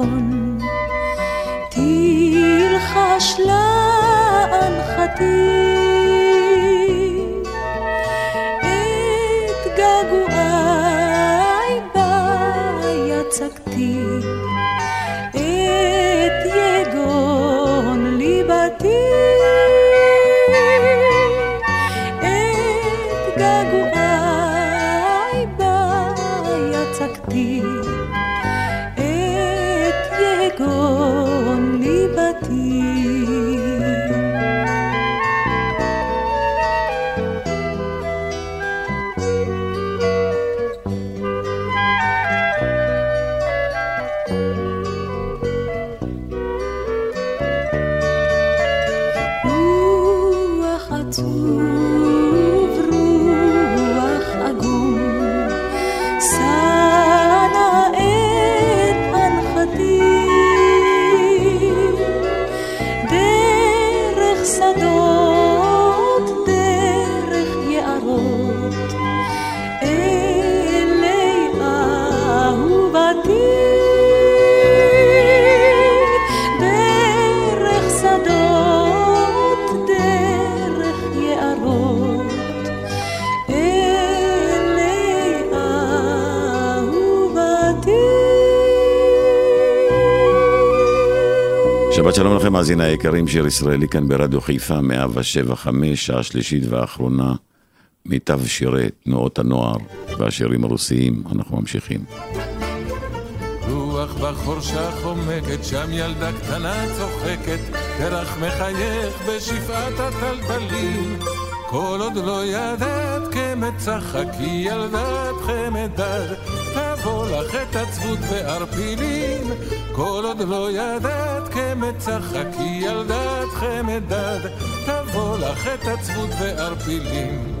החלון, תלחש לאנחתי. לכם, מאזיני היקרים, שיר ישראלי כאן ברדיו חיפה, 175, שעה שלישית ואחרונה, מיטב שירי תנועות הנוער והשירים הרוסיים, אנחנו ממשיכים. רוח בחורשה חומקת, שם ילדה קטנה צוחקת, פרח מחייך בשפעת הטלטלים. כל עוד לא ידעת כמצחקי ילדת חמדד, תבוא לך את עצבות וערפילים. כל עוד לא ידעת כמצחקי ילדת חמדד, תבוא לך את עצבות וערפילים.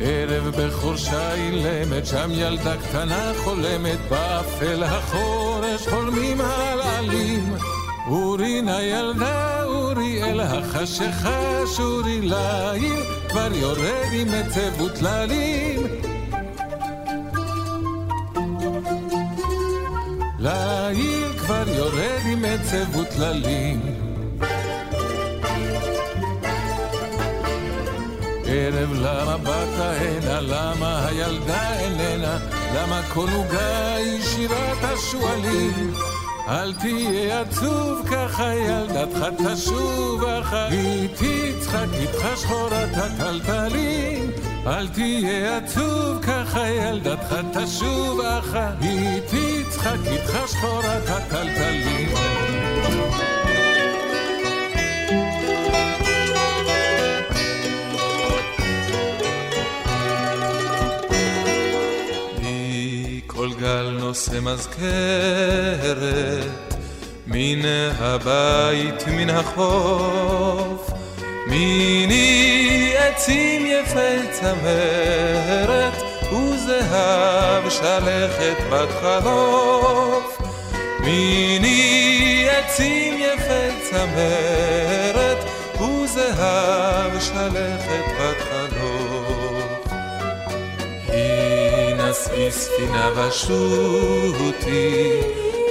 ערב בחורשה אילמת, שם ילדה קטנה חולמת, באפל החורש חולמים על עלים. אורי נא ילדה, אורי אל החשיכה, שורי ליל, כבר יורד עם עצב וטללים. ליל כבר יורד עם עצב וטללים. ערב למה באת הנה, למה הילדה איננה, למה כל עוגה היא שירת השועלים. אל תהיה עצוב ככה ילדתך תשוב אחר, היא תצחק איתך שחורת הטלטלים. אל תהיה עצוב ככה ילדתך תשוב אחר, משחקית חשחורת הכלכלים. כל גל נושא מזכרת מן הבית, מן החוף, מיני עצים יפי צמרת, וזהב שלכת בת חלוף. מיני עצים יפי צמרת וזהב שלכת בת חלוף. היא נשאי ספינה ושוטי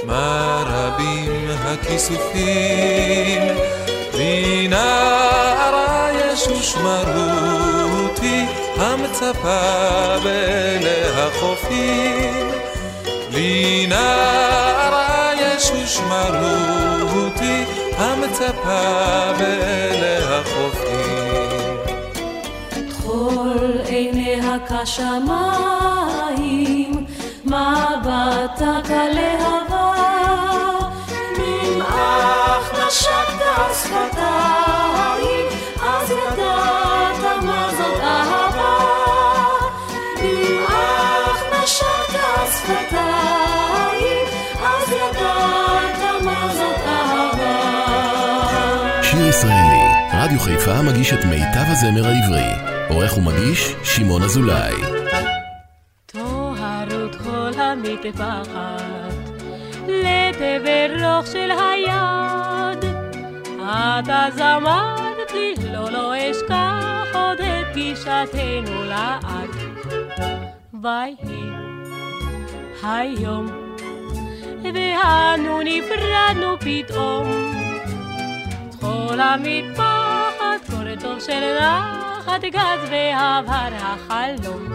מה רבים הכיסופים. מנערה ישוש מרותי המצפה בין החופים. לנערה ישוש מרותי המצפה בין החופים. כל עיניה כשמיים מבטה כלהבה נמעך נשקת שפתיים אז ידעת שיר ישראלי, רדיו חיפה מגיש את מיטב הזמר העברי. עורך ומגיש, שמעון אזולאי. טוהרות כל המטפחת, לתבל רוך של היד. את אז לי, לא, לא אשכח עוד את פגישתנו לעד. ויהי היום, ואנו נפרדנו פתאום. כל המטפחת, קורא טוב של נחת גז ועבר החלום.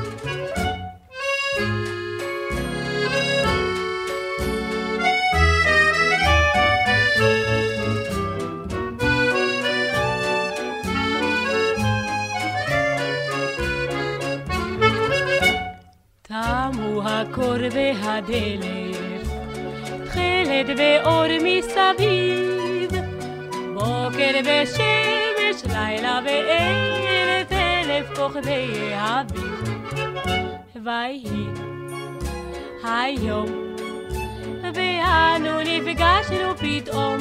תמו הקור והדלת, תכלת ואור מסביב, בוקר ושמש, לילה ואלף אלף כוכבי האביב. ויהי היום, ואנו נפגשנו פתאום,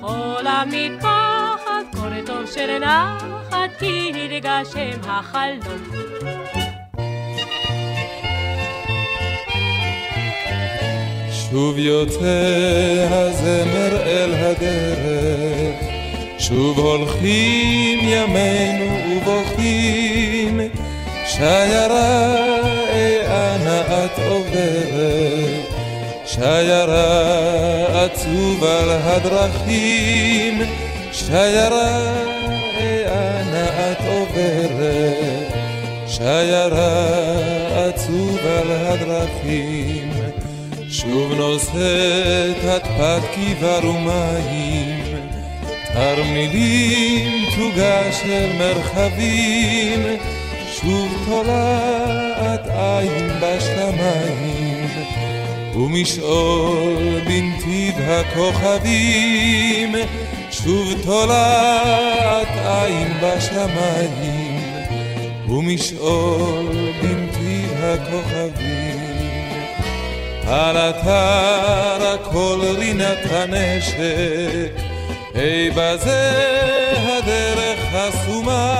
כל המטפחת, קורא טוב של נחת, כי נתגשם החלום. שוב יוצא הזמר אל הדרך, שוב הולכים ימינו ובוכים, שיירה אנה את עוברת, שיירה עצוב על הדרכים, שיירה אנה את עוברת, שיירה עצוב על הדרכים. שוב נושאת את פת כבר ומים, תרמילים תוגה של מרחבים, שוב תולעת עין בשמיים, ומשעול בנתיב הכוכבים, שוב תולעת עין בשמיים, ומשעול בנתיב הכוכבים. על אתר הכל רינת הנשק, היי בזה הדרך חסומה,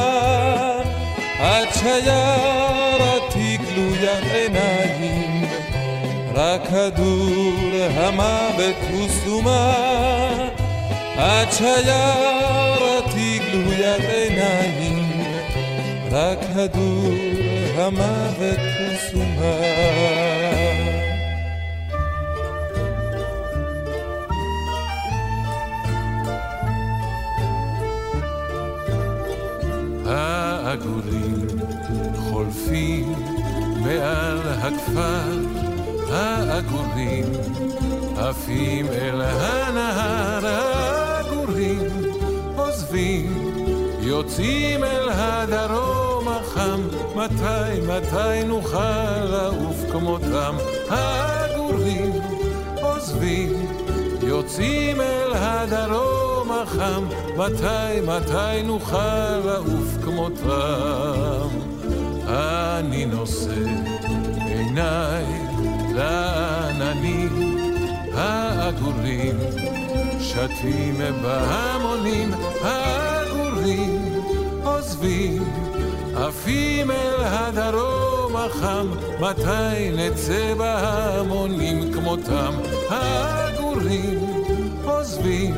עד שיירתי גלוית עיניים, רק כדור המוות הוא סומה, עד שיירתי גלוית עיניים, רק כדור המוות הוא חולפים מעל הכפר, העגורים עפים אל הנהר, העגורים עוזבים, יוצאים אל הדרום החם, מתי, מתי נוכל לעוף כמותם, העגורים עוזבים, יוצאים אל הדרום החם, מתי, מתי נוכל לעוף כמותם? אני נושא עיניי לעננים העגורים, שתים בהמונים העגורים, עוזבים, עפים אל הדרום החם, מתי נצא בהמונים כמותם? העגורים, עוזבים,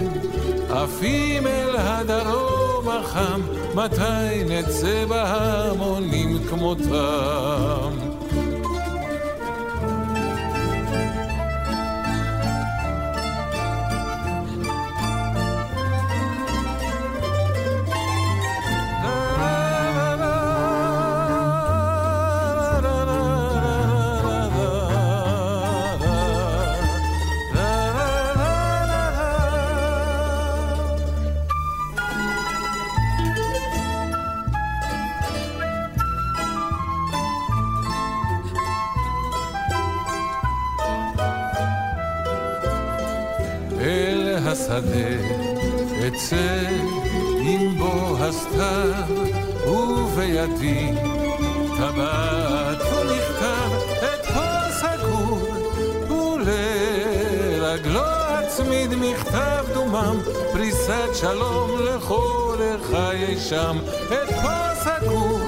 עפים אל הדרום החם, מתי נצא בהמונים כמותם. השדה, אצא עם בו הסתיו, ובידי טבעת ונכתב את כל סגור, ולרגלו הצמיד מכתב דומם, פריסת שלום לכל חיי שם, את כל סגור,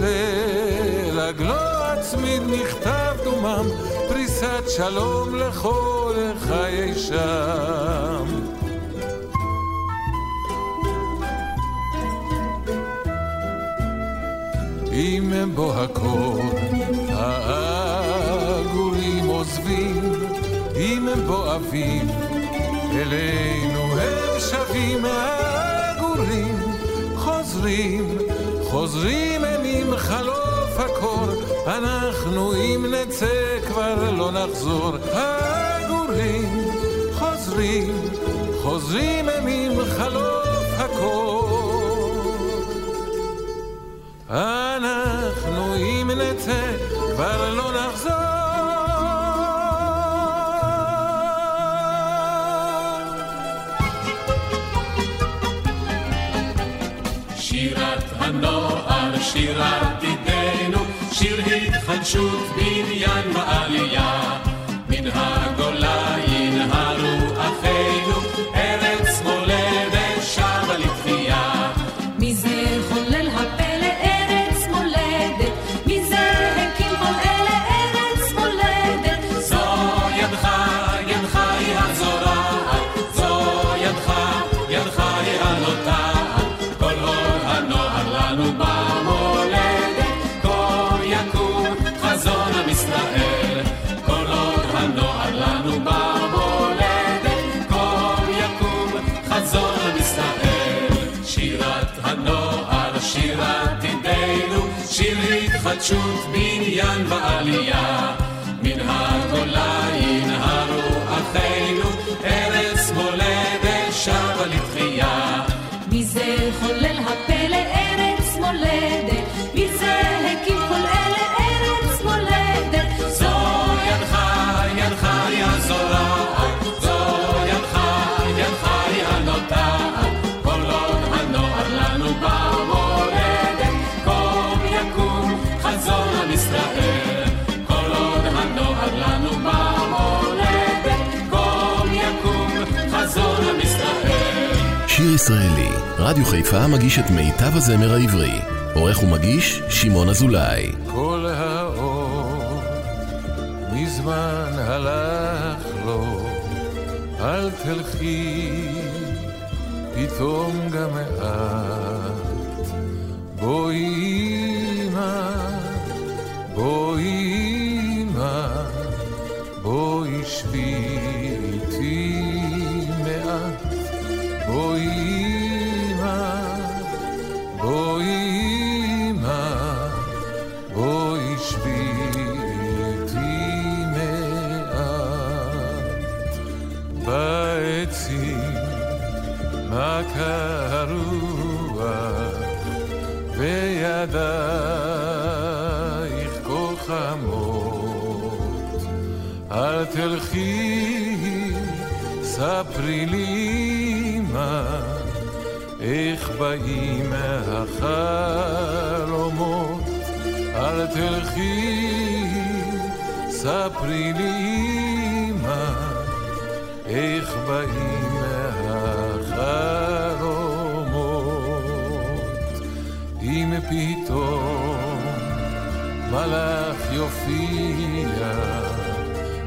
ולרגלו הצמיד מכתב דומם, פריסת שלום לכל חיי שם. אם בו הכל העגורים עוזבים, אם בו אביב אלינו הם שבים העגורים, חוזרים, חוזרים הם עם חלוף הקור, אנחנו אם נצא כבר לא נחזור. העגורים חוזרים, חוזרים הם עם חלוף הקור. אנחנו אם נצא כבר לא נחזור. הנוער, שירת עידנו, שיר התחדשות, בניין ועלייה. התחדשות, בניין ועלייה. מן הגולה ישראלי, רדיו חיפה מגיש את מיטב הזמר העברי. עורך ומגיש, שמעון אזולאי. כל האור מזמן הלך לו, אל תלכי פתאום גם את. הקרוע וידייך כה חמות. אל תלכי, ספרי לי מה, איך באים החלומות. אל תלכי, ספרי לי מה, איך באים ופתאום מלאך יופיע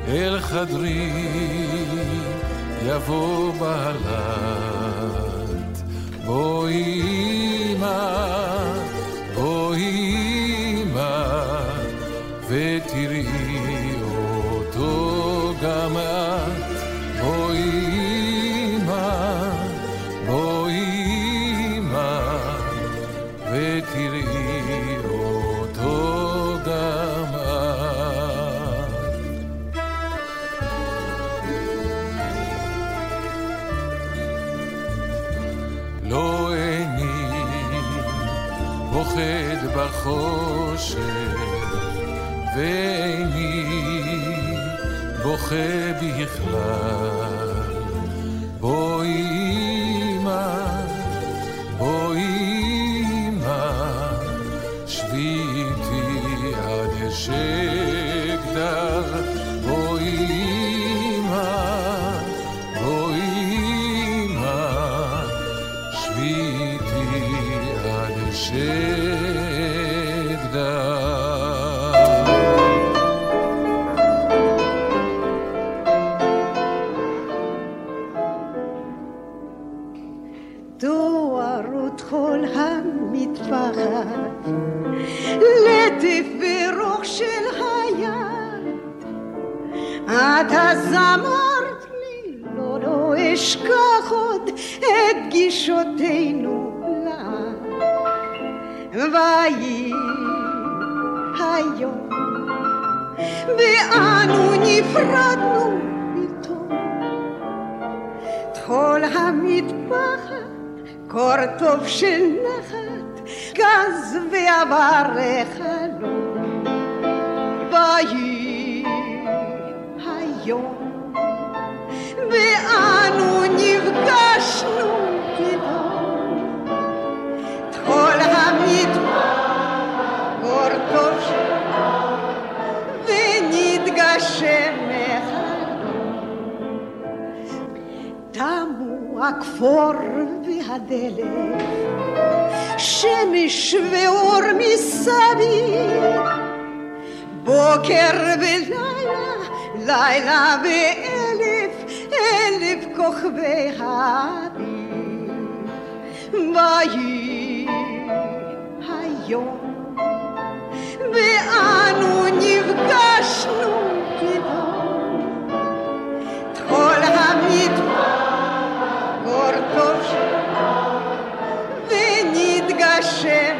אל חדרי יבוא בלט בואי אמא. בחושך, ואיני בוכה בכלל. the הכפור והדלת, שמש ואור מסביב, בוקר ולילה, לילה ואלף, אלף כוכבי האביב. ויהי היום, ואנו נ... question.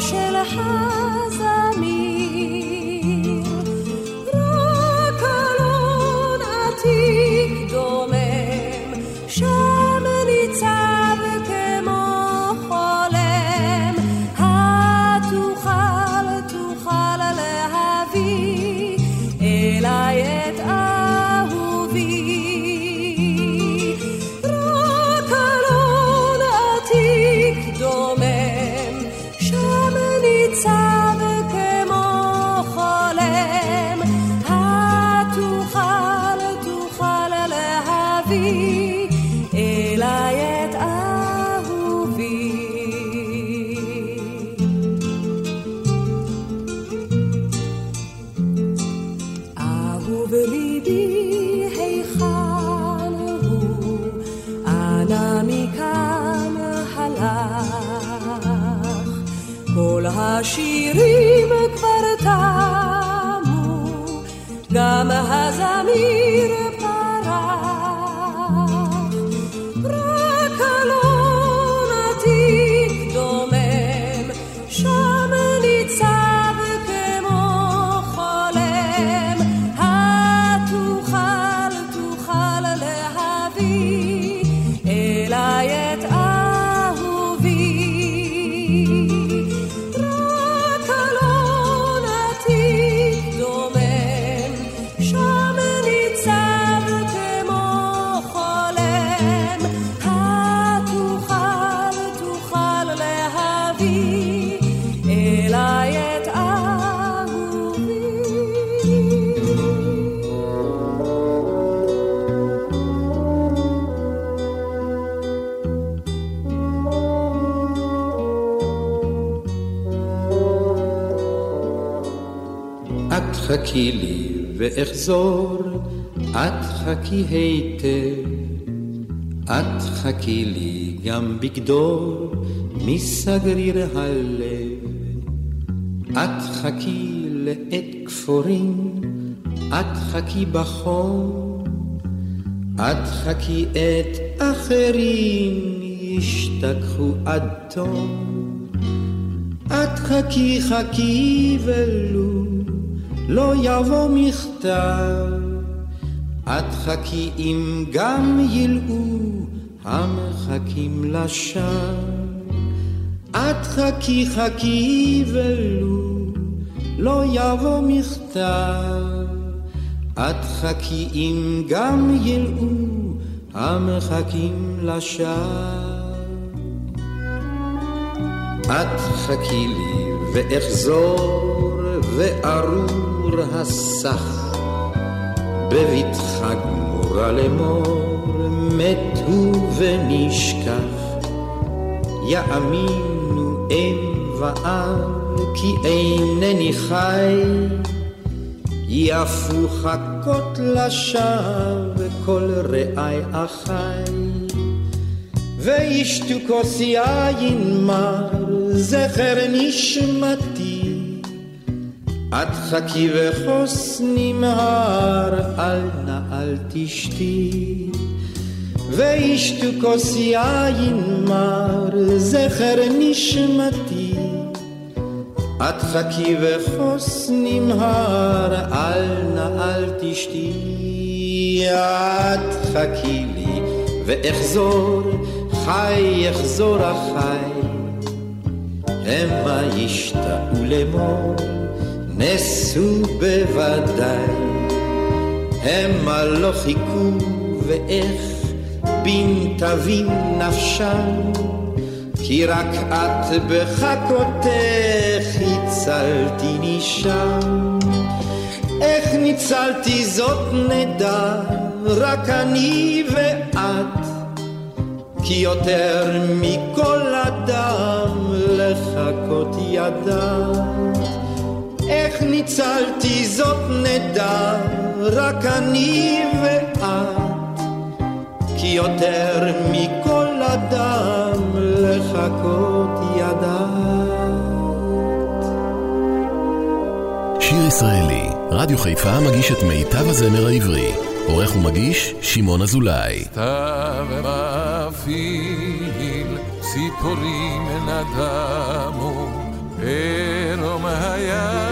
של חזמיר חכי לי ואחזור, את חכי היטב. את חכי לי גם בגדור מסגריר הלב. את חכי לעת כפורים, את חכי בחום. את חכי את אחרים ישתכחו עד תום. את חכי חכי ולו לא יבוא מכתב. את חכי אם גם ילאו המחכים לשווא. את חכי חכי ולו לא יבוא מכתב. את חכי אם גם ילאו המחכים לשווא. את חכי לי ואחזור וארור הסך בבטחה גמורה לאמור מת הוא ונשכח. יאמינו אם ואב כי אינני חי. יפו חכות לשווא כל רעי אחי. וישתו כוס יין מר זכר נשמתי את חכי וכוס נמהר אל נא אל תשתי וישתו כוס יין מר זכר נשמתי את חכי וכוס נמהר אל נא אל תשתי את חכי לי ואחזור חי יחזור החי המה ישתאו לאמור נסו בוודאי. המה לא חיכו ואיך בין תבין נפשם? כי רק את בחכותך הצלתי נשם. איך ניצלתי זאת נדע רק אני ואת. כי יותר מכל אדם לחכות ידעת איך ניצלתי זאת נדע רק אני ואת כי יותר מכל אדם לחכות ידעת שיר ישראלי, רדיו חיפה מגיש את מיטב הזמר העברי. עורך ומגיש, שמעון אזולאי. סתיו מפעיל, ציפורים נדמו, ערום שדות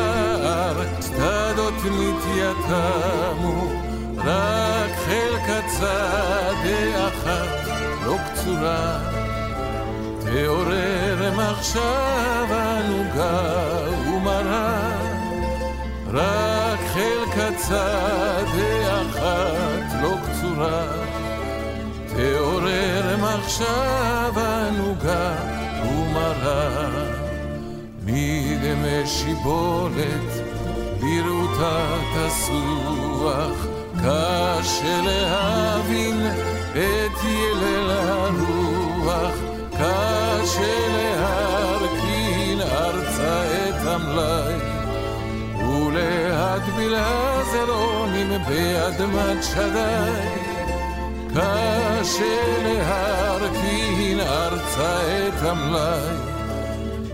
נתייתמו, רק חלקת שדה אחת לא קצורה, תעורר מחשבה נוגה ומרה, רק חלקת שדה אחת לא קצורה, תעורר מחשבה נוגה ומרה. מדמי שיבולת לרעותה תסוח, קשה להבין את ילל הרוח, קשה להרכין ארצה את המלאי, ולהטביל הזרעונים באדמת שדי. קשה להרכין ארצה את המלאי,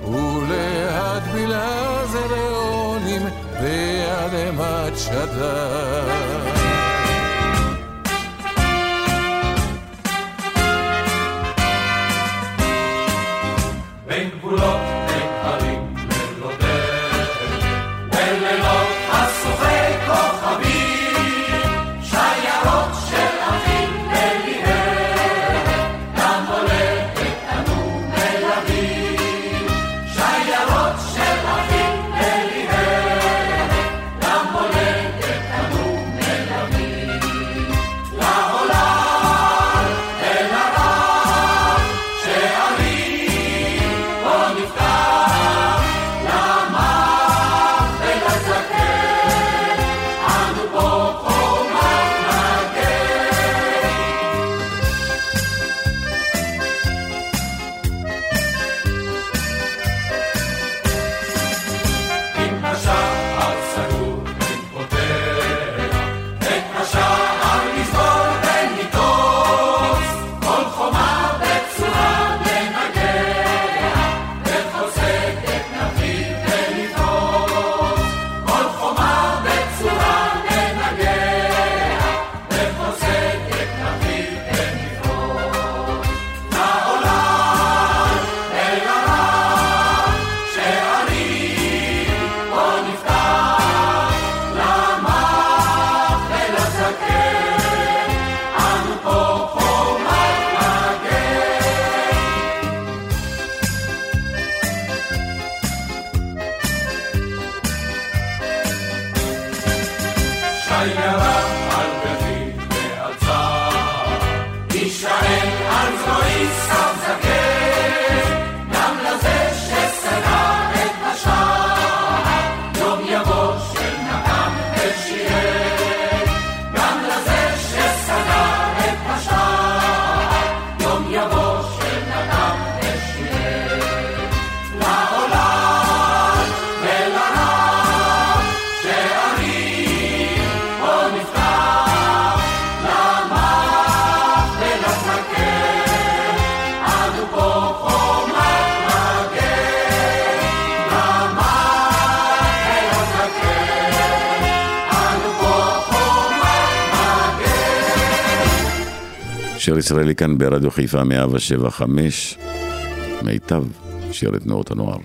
ולהטביל הזרעונים באדמת שדי. בין גבולות, שיר ישראלי כאן ברדיו חיפה 175, מיטב שירי תנועות הנוער.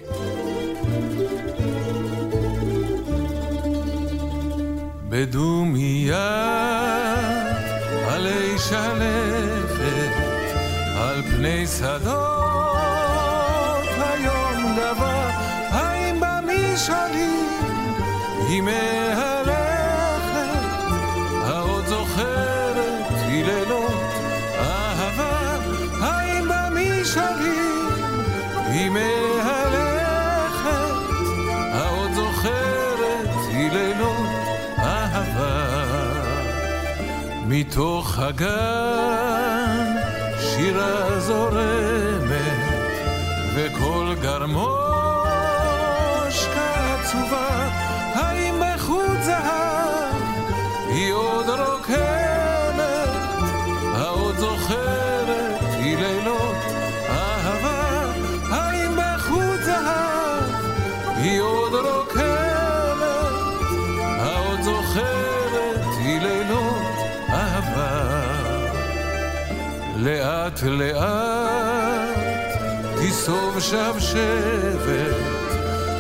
בדומייה עלי שלכת על פני שדות היום גבה האם במשעולים היא מהלכת היא מהלכת העוד זוכרת היא לילות אהבה. מתוך הגן שירה זורמת וקול גרמושקה לאט לאט תיסוב שבשבת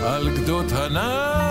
על גדות הנער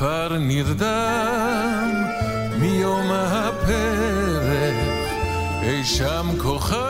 כבר נרדם מיום הפרק, אי שם כוכב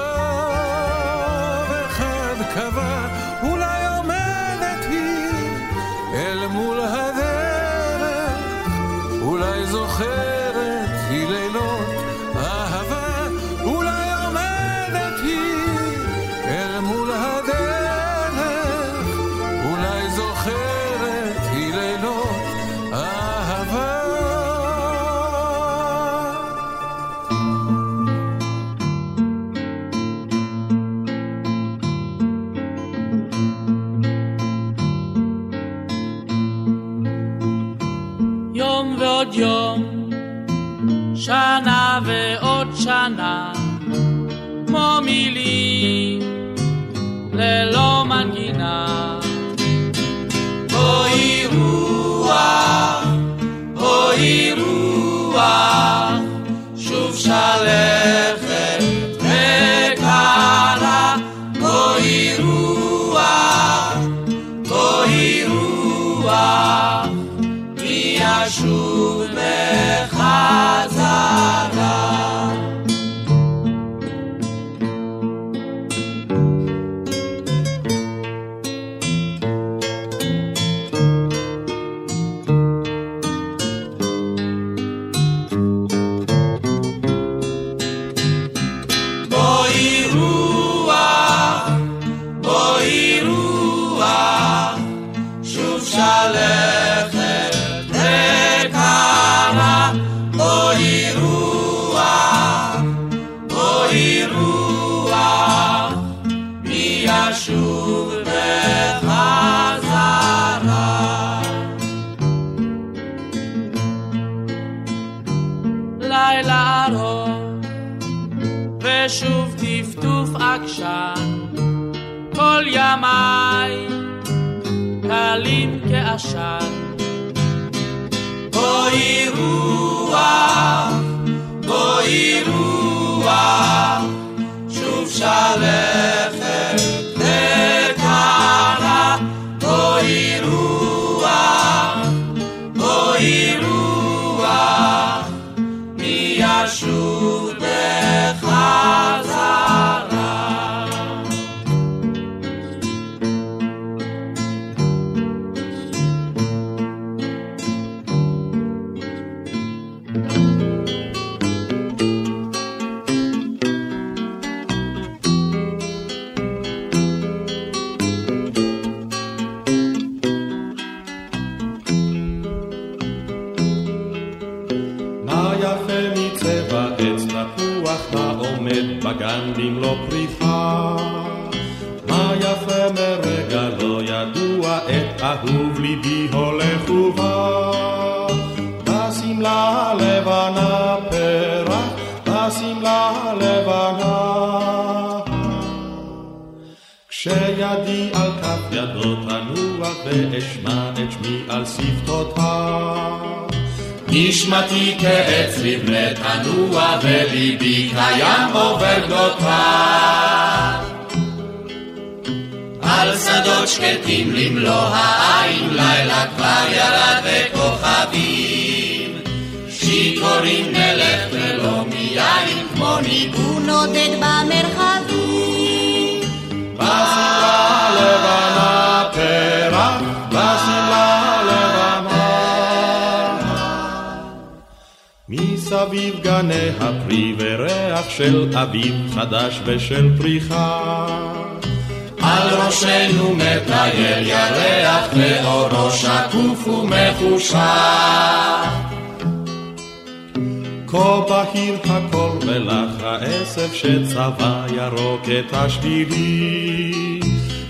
iru לא תנוח ואשמע את שמי על שפתותך. נשמתי כעץ לבנה תנוע וליבי קיים עובר גדותיו. על שדות שקטים למלוא העין לילה כבר ירד וכוכבים. שיכורים נלך ולא מיין כמו ניגון נודד במרחבים. בסביבה הלבנה סביב גני הפרי וריח של אביב חדש ושל פריחה. על ראשנו מטייל ירח לאורו שקוף ומחושך. כה בהיר הכל מלח העשב שצבע ירוק את השבילים.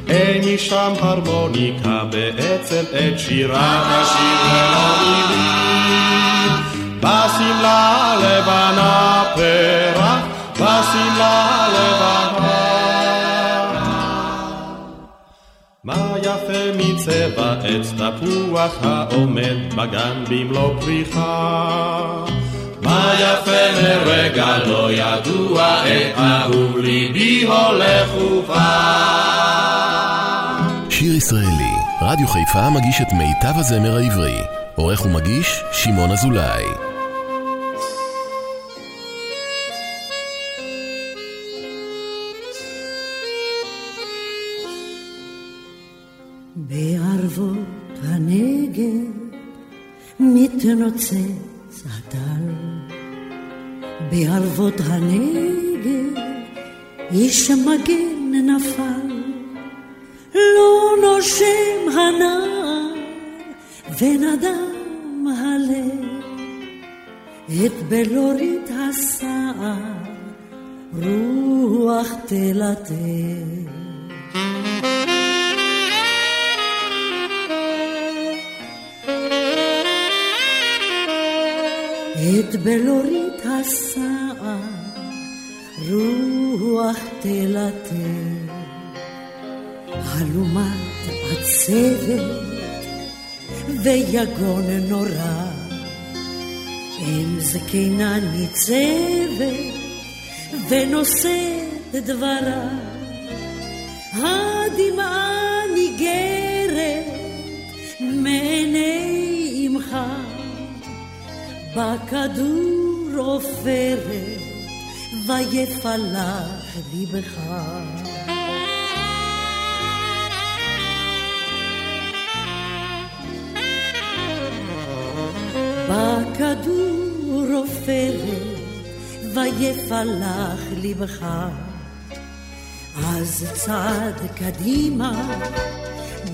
אין משם הרמוניקה בעצם את שירה השיר והמילים. בשמלה לבנה פרח, בשמלה לבנה. מה יפה מצבע עץ תפוח העומד בגן במלוא פריחה. מה יפה מרגע לא ידוע, את אהוב ליבי הולך ובא. שיר ישראלי, רדיו חיפה מגיש את מיטב הזמר העברי. עורך ומגיש, שמעון אזולאי. בערבות הנגב מתנוצץ הטל בערבות הנגב איש מגן נפל, לא נושם הנער ונדם הלב, את בלורית הסער רוח תלטף. את בלורית הסער רוח תלטף, אלומת עצבת ויגון נורא, אם זקנה ניצבת ונושאת דברה, הדמעה ניגרת מעיני אמך, בכדור עופרת ויפלח ליבך. בכדור עופרת ויפלח ליבך. אז צעד קדימה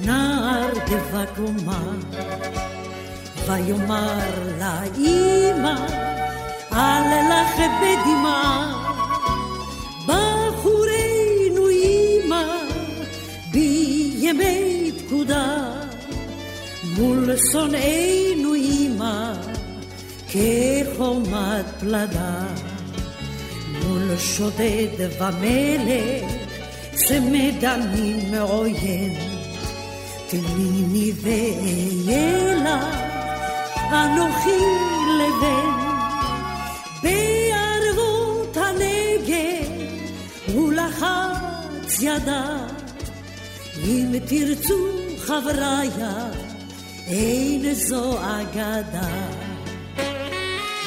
נער דבקומה ויאמר לאמא אל לך בדמעה בחורנו אמא בימי פקודה מול שונאינו אמא כחומת פלדה. מול שודד ומלך צמד דמים מעוין תליני ואהיה לך אנוכי לבן בערבות הנגב הוא לחץ ידה אם תרצו חבריה אין זו אגדה.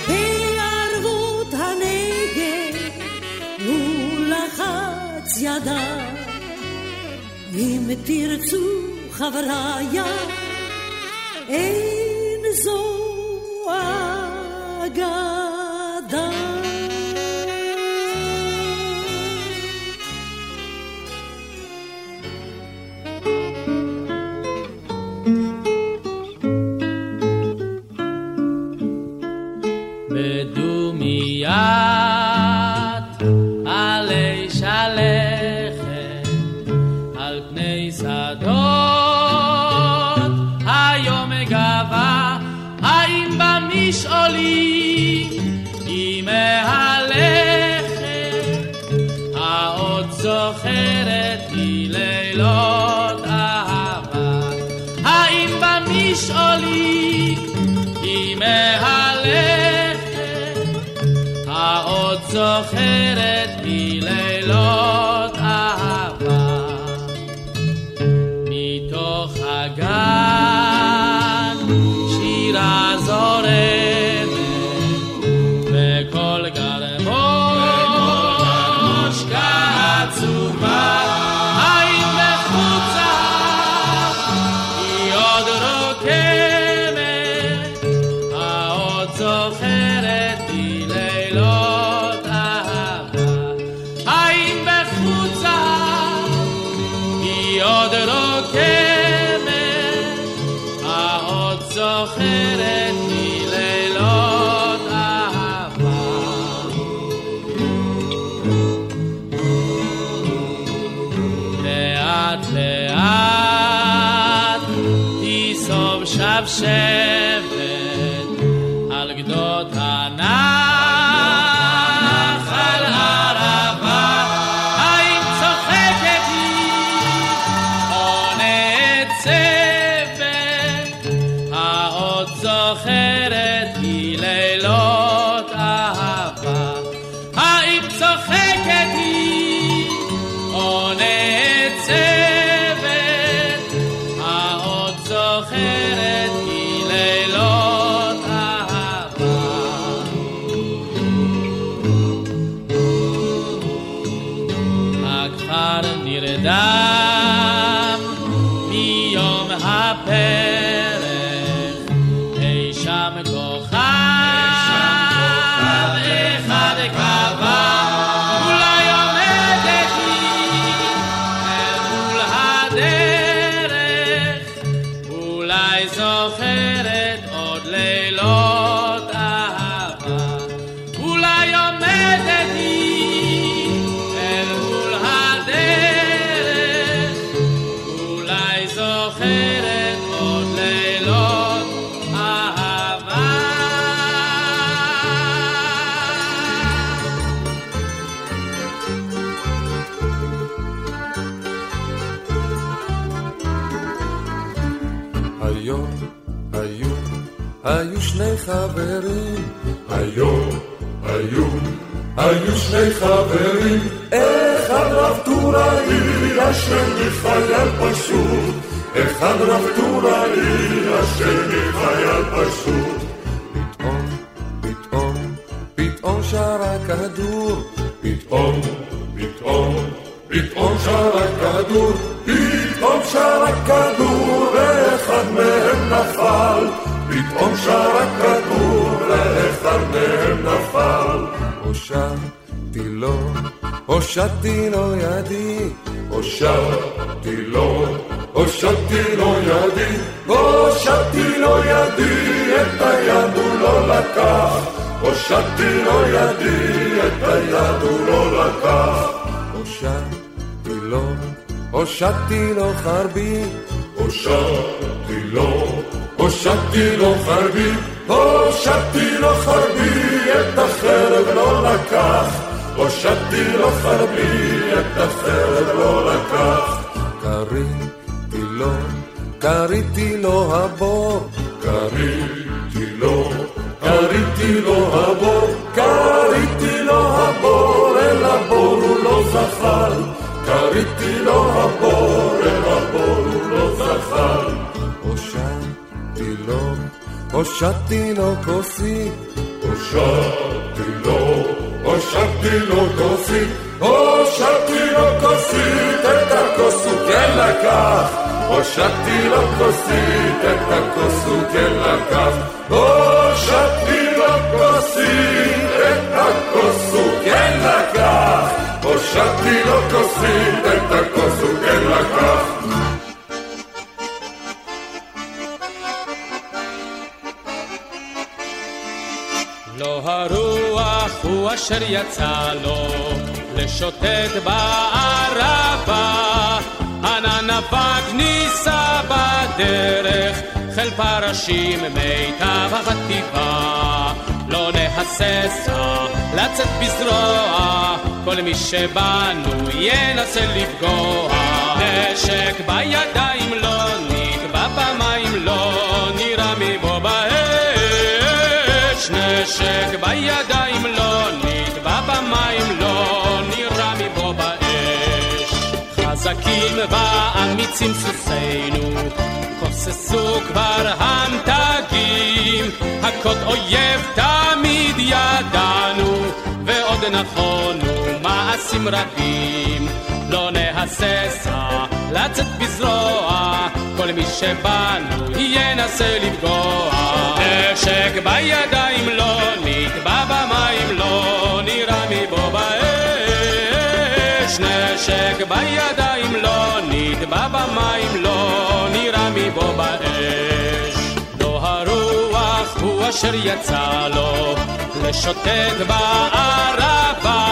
בערבות הנגב הוא לחץ ידה אם תרצו חבריה אין זו היו שני חברים. אחד רב טוראי, השני חייל פשוט. אחד רב טוראי, השני חייל פשוט. פתאום, פתאום, פתאום שר הכדור. פתאום, פתאום, פתאום שר הכדור. פתאום שר הכדור, ואחד מהם נפל. פתאום שר הכדור, הושעתי לו, הושעתי לו ידי. הושעתי לו, הושעתי לו ידי. הושעתי לו ידי, את היד הוא לא לקח. הושעתי לו ידי, את היד הוא לא לקח. הושעתי לו, הושעתי לו חרבי. הושעתי לו, הושעתי לו חרבי. הושעתי לו חרבי, את החרב לא לקח. הושעתי לו חרבי, את החרב לא לקח. קריתי לו, קריתי לו הבור. קריתי לו, קריתי לו הבור. קריתי לו הבור, אל הבור הוא לא זחל. קריתי לו הבור, אל הבור הוא לא זחל. הושעתי לו, הושעתי לו כוסית. הושעתי לו, הושעתי לו כוסית. הושעתי לו כוסית, את הכוס הוא כן לקח. הושעתי לו כוסית, את הכוס הוא כן לקח. הושעתי לו כוסית, את הכוס הוא כן לקח. הושעתי לו כוסית, את הכוס הוא כן לקח. לא הרוח הוא אשר יצא לו לשוטט בערבה. ענן אבק נישא בדרך חיל פרשים מיטב החטיבה. לא נהססה לצאת בזרוע כל מי שבנו ינסה לפגוע. נשק בידיים לא נקבע במים לא נראה מבוא חזקים ואמיצים סוסינו כוססו כבר המתגים הכות אויב תמיד ידענו ועוד נכונו מעשים רבים. לא נהססה לצאת בזרוע כל מי שבנו ינסה לפגוע. נשק בידיים לא נקבע במים לא נראה מבוא באש נשק בידיים לא נטבע במים לא נראה מבוא באש. לא הרוח הוא אשר יצא לו לשוטט בערבה.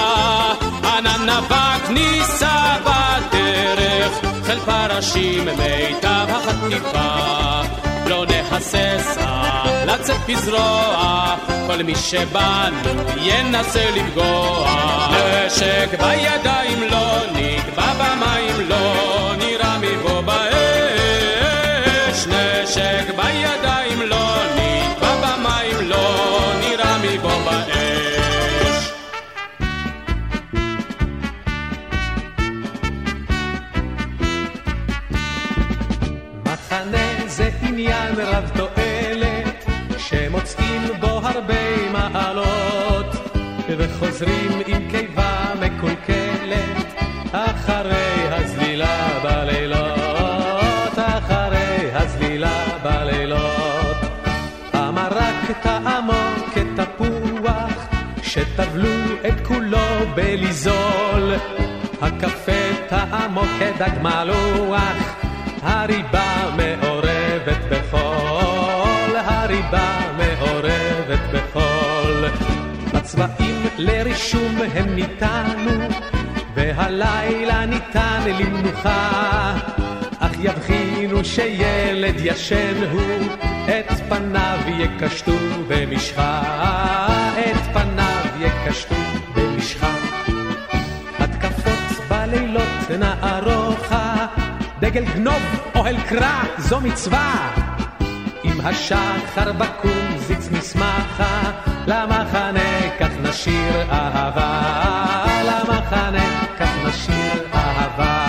ענן אבק נישא בדרך של פרשים מיטב החטיפה לא נהסס לצאת בזרוע. כל מי שבנו ינסה לפגוע. נשק בידיים לא נקבע במים לא נראה מבוא באש. נשק בידיים וחוזרים עם קיבה מקולקלת אחרי הזלילה בלילות אחרי הזלילה בלילות. המרק טעמו כתפוח שטבלו את כולו בליזול. הקפה טעמו כדג מלוח הריבה לרישום הם ניתנו, והלילה ניתן למנוחה. אך יבחינו שילד ישן הוא, את פניו יקשטו במשחה, את פניו יקשטו במשחה. התקפות בלילות נערוכה דגל גנוב, אוהל קרא, זו מצווה. אם השחר בקום זיץ משמחה, למחנה נשיר אהבה, למחנה כך נשיר אהבה.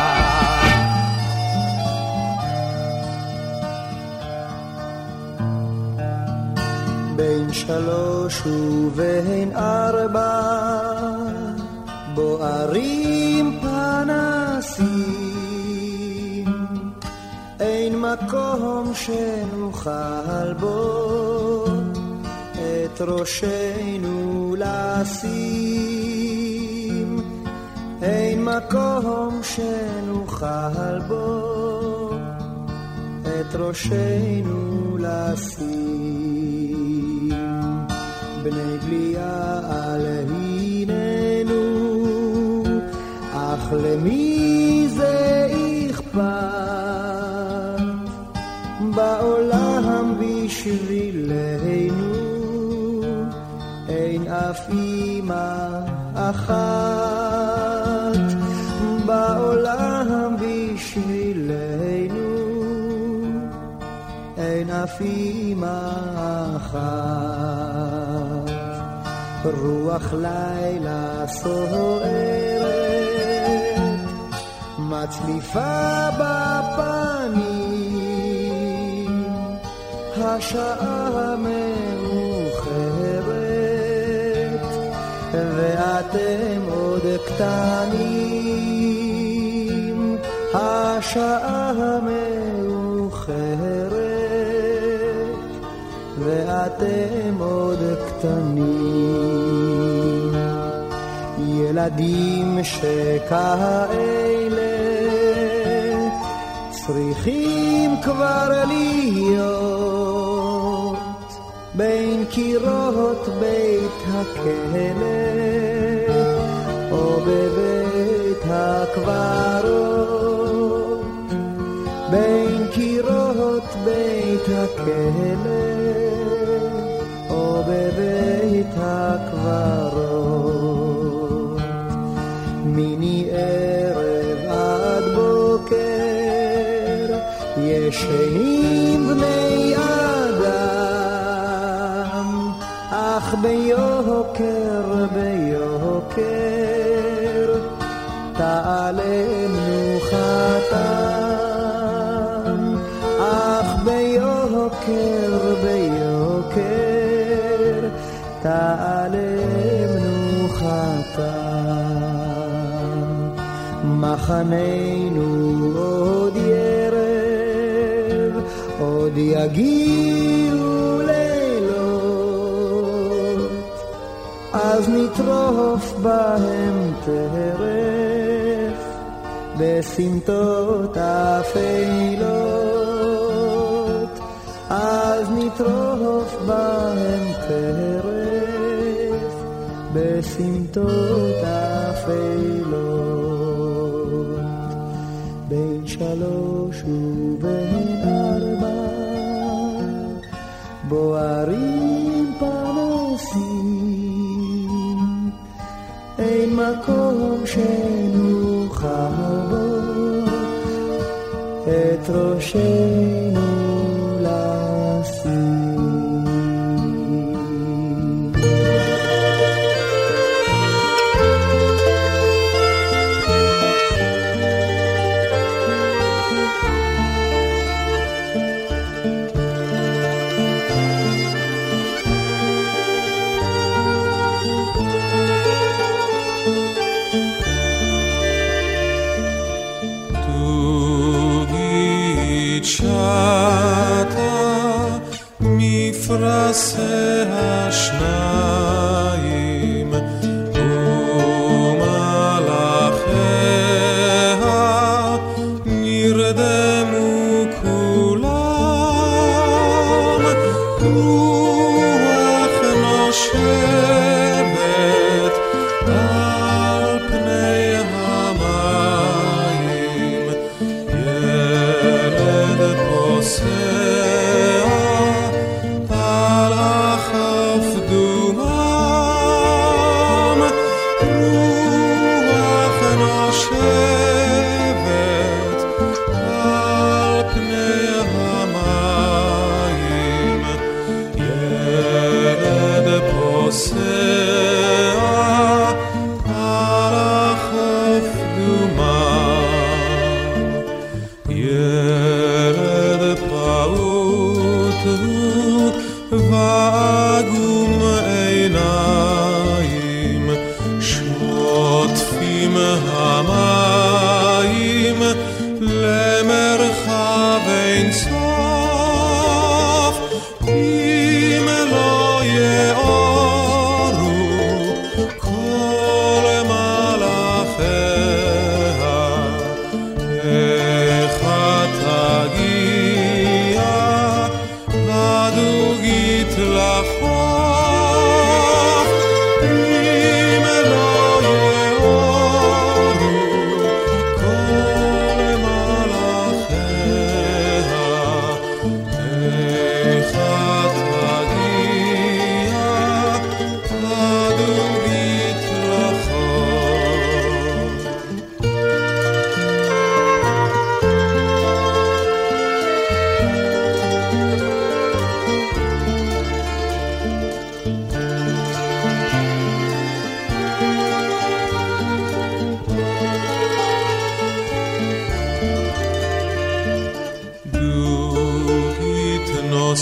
בין שלוש ובין ארבע בוערים פנסים אין מקום שנוכל בו את ראשנו לשים. אין מקום שנוכל בו את ראשנו לשים. בני בליעל הננו אך למי זה אכפת? בעולם בשבילנו אף אימא אחת בעולם בשבילנו. אין אף אימא אחת. רוח לילה סוערת מצליפה בפנים. השעה מאוחרת ואתם עוד קטנים השעה מאוחרת ואתם עוד קטנים. ילדים שכאלה צריכים כבר להיות בין קירות בית הכלא בבית הקברות בין קירות בית הכלא או בבית הקברות. מיני ערב עד בוקר ישנים בני אדם אך ביוקר תעלה מנוחתם מחננו עוד ירב עוד יגיעו לילות. אז נטרוף בהם טרף בסמטות אפלות אז נטרוף בהם טרף בסמטות אפלות בין שלוש ובהן ארבע, בוערים פנסים, אין מקום שנוכל בו את frase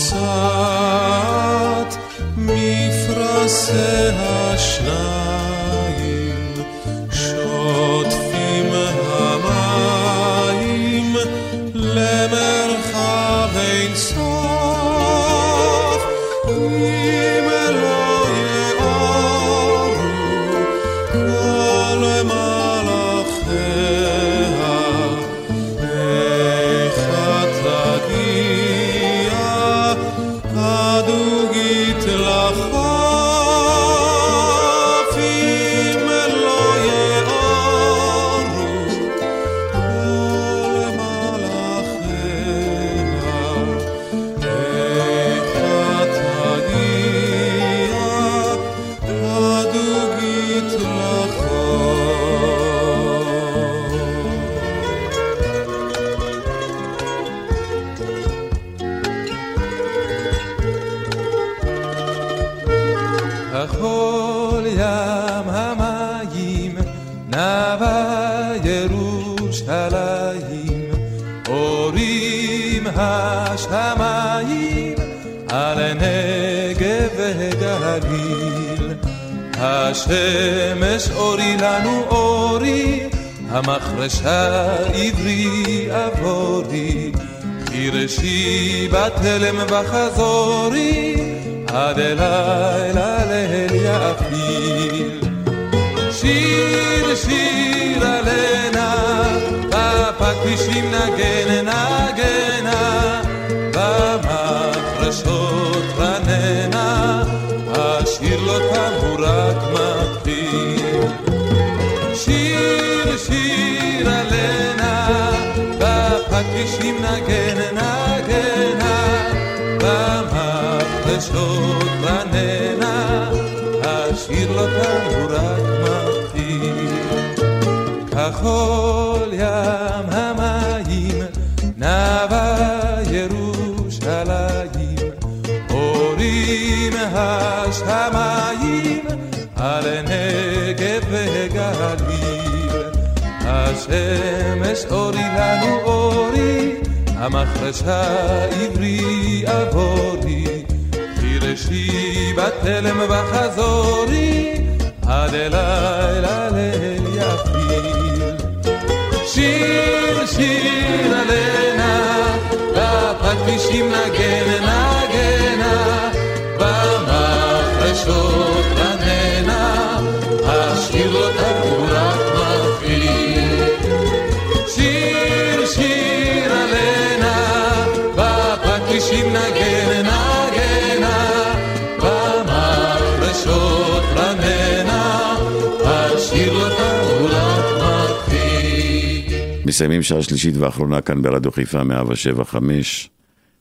ראשנו השמש המחרשה עברי עבורי, חירשי בתלם וחזורי, עד אלילה ליל יפיל. שיר שיר עלנה, בפקדישים נגן נגנה, המחרשה עברי עבורי, חירשי בתלם וחזורי, עד אלילה ליל יפיל. שיר שיר עלנה, בפטישים נגן נגנה, מסיימים שעה שלישית ואחרונה כאן ברדיו חיפה 107 5.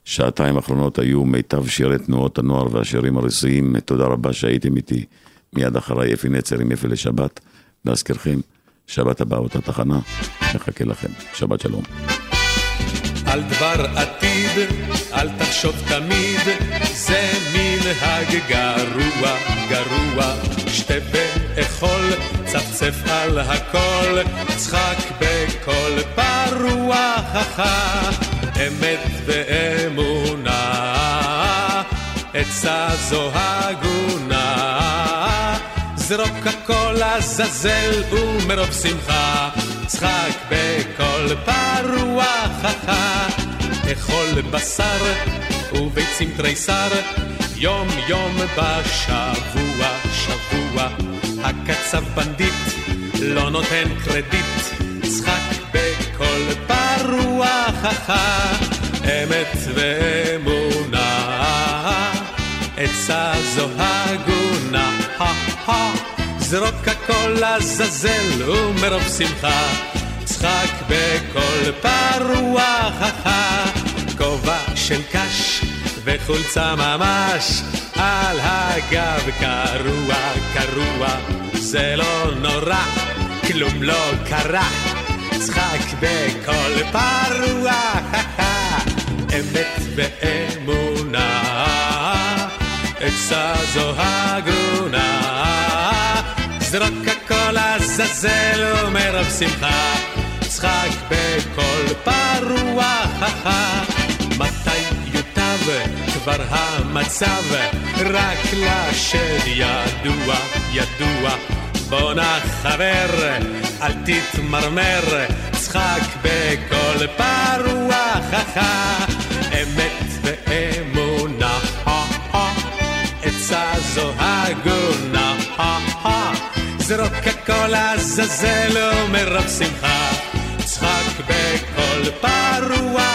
שעתיים האחרונות היו מיטב שירי תנועות הנוער והשירים הריסיים. תודה רבה שהייתם איתי. מיד אחריי אפי נצר עם אפי לשבת. להזכירכם, שבת הבאה אותה תחנה, מחכה לכם. שבת שלום. על דבר עתיד, אל תחשוב תמיד, זה מנהג גרוע, גרוע. שתה ואכול, צפצף על הכל, צחק בקול פרוע, חכה, אמת ואמונה, עצה זו הגונה. זרוק הכל לעזאזל ומרוב שמחה, צחק בקול פרוע חכה, אכול בשר וביצים תריסר, יום יום בשבוע, שבוע, הקצב בנדיט לא נותן קרדיט, צחק בקול פרוע חכה, אמת ואמונה. עצה זו הגונה, זרוק הכל לעזאזל ומרוב שמחה, צחק בקול פרוע, כובע של קש וחולצה ממש, על הגב. קרוע, קרוע, זה לא נורא, כלום לא קרה, צחק בקול פרוע, אמת ואמונה. עצה זו הגונה, זרוק הכל לעזאזל ומרוב שמחה, צחק בקול פרוע, מתי יוטב כבר המצב, רק לשד ידוע, ידוע. בואנה חבר, אל תתמרמר, צחק בקול פרוע, אמת ואמונה. עצה זו הגונה, זרוק הכל לעזאזל ומרוב שמחה, צחק בקול פרוע,